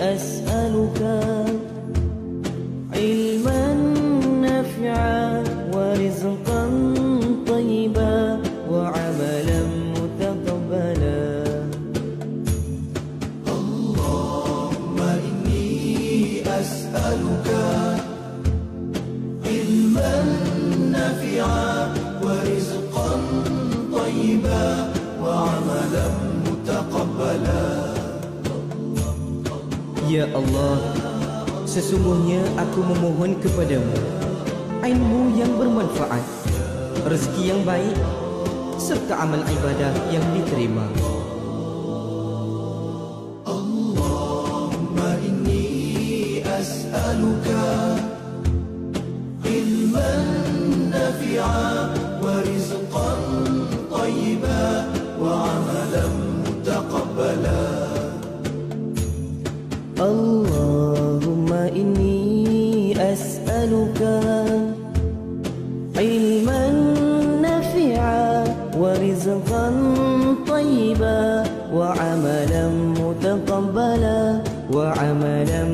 أسألك Ya Allah, sesungguhnya aku memohon kepadamu ilmu yang bermanfaat, rezeki yang baik, serta amal ibadah yang diterima. أسألك علما نافعا ورزقا طيبا وعملا متقبلا وعملا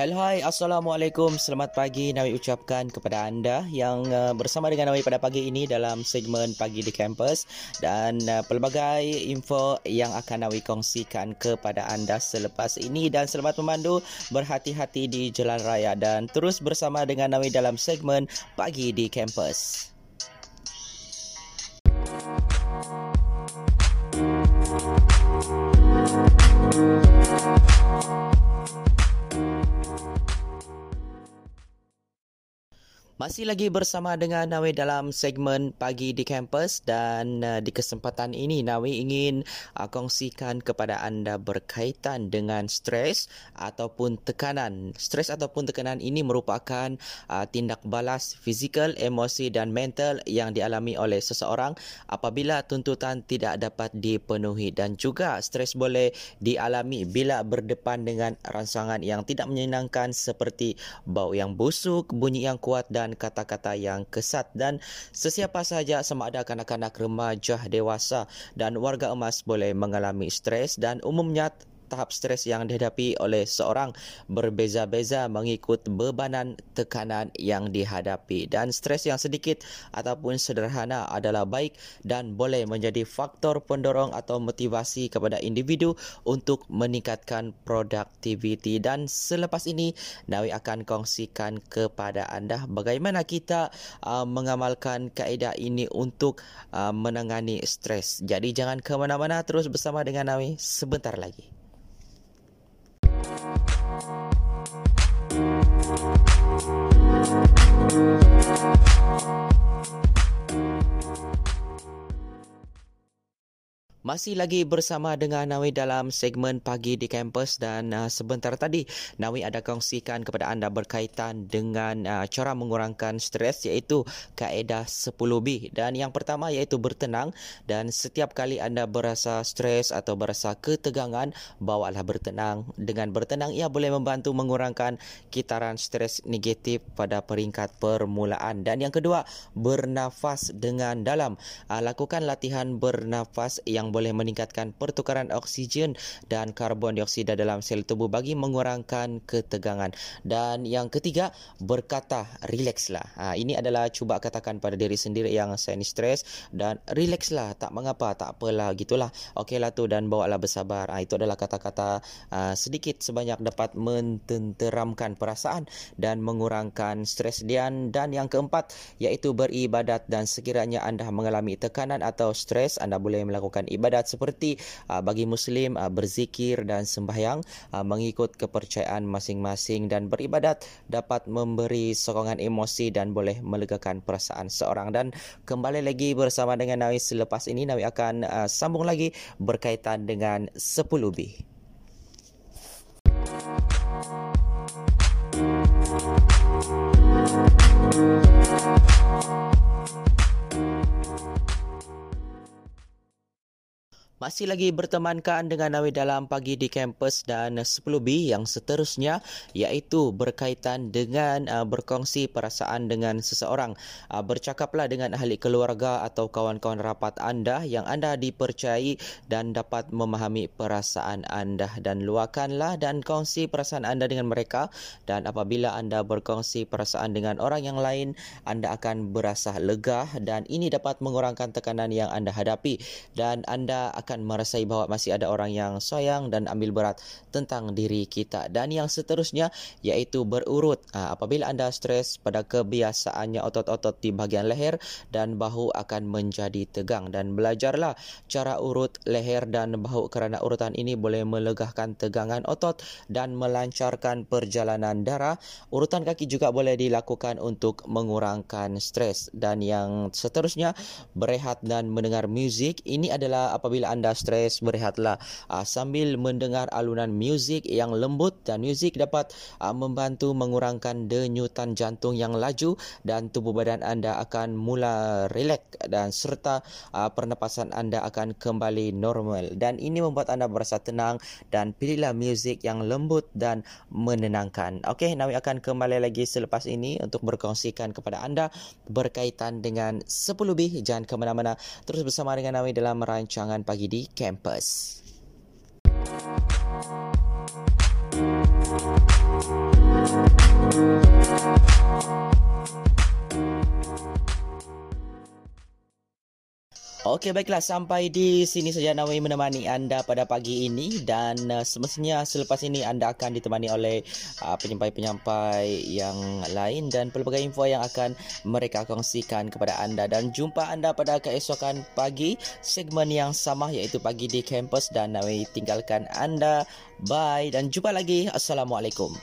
Hello hai. Assalamualaikum. Selamat pagi. Nawi ucapkan kepada anda Yang uh, bersama dengan Nawi pada pagi ini Dalam segmen Pagi di Kampus. Dan uh, pelbagai info Yang akan Nawi kongsikan kepada anda Selepas ini. Dan selamat memandu Berhati-hati di jalan raya Dan terus bersama dengan Nawi Dalam segmen Pagi di Kampus Masih lagi bersama dengan Nawi dalam segmen Pagi di Kampus dan uh, di kesempatan ini Nawi ingin uh, kongsikan kepada anda berkaitan dengan stres ataupun tekanan. Stres ataupun tekanan ini merupakan uh, tindak balas fizikal, emosi dan mental yang dialami oleh seseorang apabila tuntutan tidak dapat dipenuhi dan juga stres boleh dialami bila berdepan dengan rangsangan yang tidak menyenangkan seperti bau yang busuk, bunyi yang kuat dan kata-kata yang kesat. Dan sesiapa sahaja sama ada kanak-kanak remaja dewasa dan warga emas boleh mengalami stres. Dan umumnya tahap stres yang dihadapi oleh seorang berbeza-beza mengikut bebanan tekanan yang dihadapi. Dan stres yang sedikit ataupun sederhana adalah baik dan boleh menjadi faktor pendorong atau motivasi kepada individu untuk meningkatkan produktiviti. Dan selepas ini Nawi akan kongsikan kepada anda bagaimana kita uh, mengamalkan kaedah ini untuk uh, menangani stres. Jadi jangan ke mana-mana terus bersama dengan Nawi sebentar lagi Thank you. Masih lagi bersama dengan Nawi dalam segmen pagi di kampus dan uh, sebentar tadi Nawi ada kongsikan kepada anda berkaitan dengan uh, cara mengurangkan stres iaitu kaedah 10B dan yang pertama iaitu bertenang dan setiap kali anda berasa stres atau berasa ketegangan bawalah bertenang. Dengan bertenang ia boleh membantu mengurangkan kitaran stres negatif pada peringkat permulaan. Dan yang kedua bernafas dengan dalam. Uh, lakukan latihan bernafas yang boleh meningkatkan pertukaran oksigen dan karbon dioksida dalam sel tubuh bagi mengurangkan ketegangan. Dan yang ketiga, berkata relaxlah. Ha, ini adalah cuba katakan pada diri sendiri yang saya ni stres dan relaxlah, tak mengapa, tak apalah, gitulah. Okeylah tu dan bawalah bersabar. Ha, itu adalah kata-kata uh, sedikit sebanyak dapat mententeramkan perasaan dan mengurangkan stres dan dan yang keempat iaitu beribadat dan sekiranya anda mengalami tekanan atau stres anda boleh melakukan ibadat ibadat seperti uh, bagi muslim uh, berzikir dan sembahyang uh, mengikut kepercayaan masing-masing dan beribadat dapat memberi sokongan emosi dan boleh melegakan perasaan seorang dan kembali lagi bersama dengan Nawi selepas ini Nawi akan uh, sambung lagi berkaitan dengan 10B. Masih lagi bertemankan dengan Nawi dalam pagi di kampus dan 10B yang seterusnya iaitu berkaitan dengan uh, berkongsi perasaan dengan seseorang. Uh, bercakaplah dengan ahli keluarga atau kawan-kawan rapat anda yang anda dipercayai dan dapat memahami perasaan anda. Dan luahkanlah dan kongsi perasaan anda dengan mereka. Dan apabila anda berkongsi perasaan dengan orang yang lain anda akan berasa lega dan ini dapat mengurangkan tekanan yang anda hadapi. Dan anda akan akan merasai bahawa masih ada orang yang sayang dan ambil berat tentang diri kita. Dan yang seterusnya iaitu berurut. Ha, apabila anda stres pada kebiasaannya otot-otot di bahagian leher dan bahu akan menjadi tegang. Dan belajarlah cara urut leher dan bahu kerana urutan ini boleh melegahkan tegangan otot dan melancarkan perjalanan darah. Urutan kaki juga boleh dilakukan untuk mengurangkan stres. Dan yang seterusnya berehat dan mendengar muzik. Ini adalah apabila anda anda stres berehatlah. Uh, sambil mendengar alunan muzik yang lembut dan muzik dapat uh, membantu mengurangkan denyutan jantung yang laju dan tubuh badan anda akan mula rileks dan serta uh, pernafasan anda akan kembali normal. Dan ini membuat anda berasa tenang dan pilihlah muzik yang lembut dan menenangkan. Okey, Nawi akan kembali lagi selepas ini untuk berkongsikan kepada anda berkaitan dengan 10 lebih jangan ke mana-mana terus bersama dengan Nawi dalam rancangan pagi di kampus. Okey baiklah. Sampai di sini saja Nawi menemani anda pada pagi ini. Dan uh, semestinya selepas ini anda akan ditemani oleh uh, penyampai-penyampai yang lain dan pelbagai info yang akan mereka kongsikan kepada anda. Dan jumpa anda pada keesokan pagi segmen yang sama iaitu pagi di kampus. Dan Nawi tinggalkan anda. Bye. Dan jumpa lagi. Assalamualaikum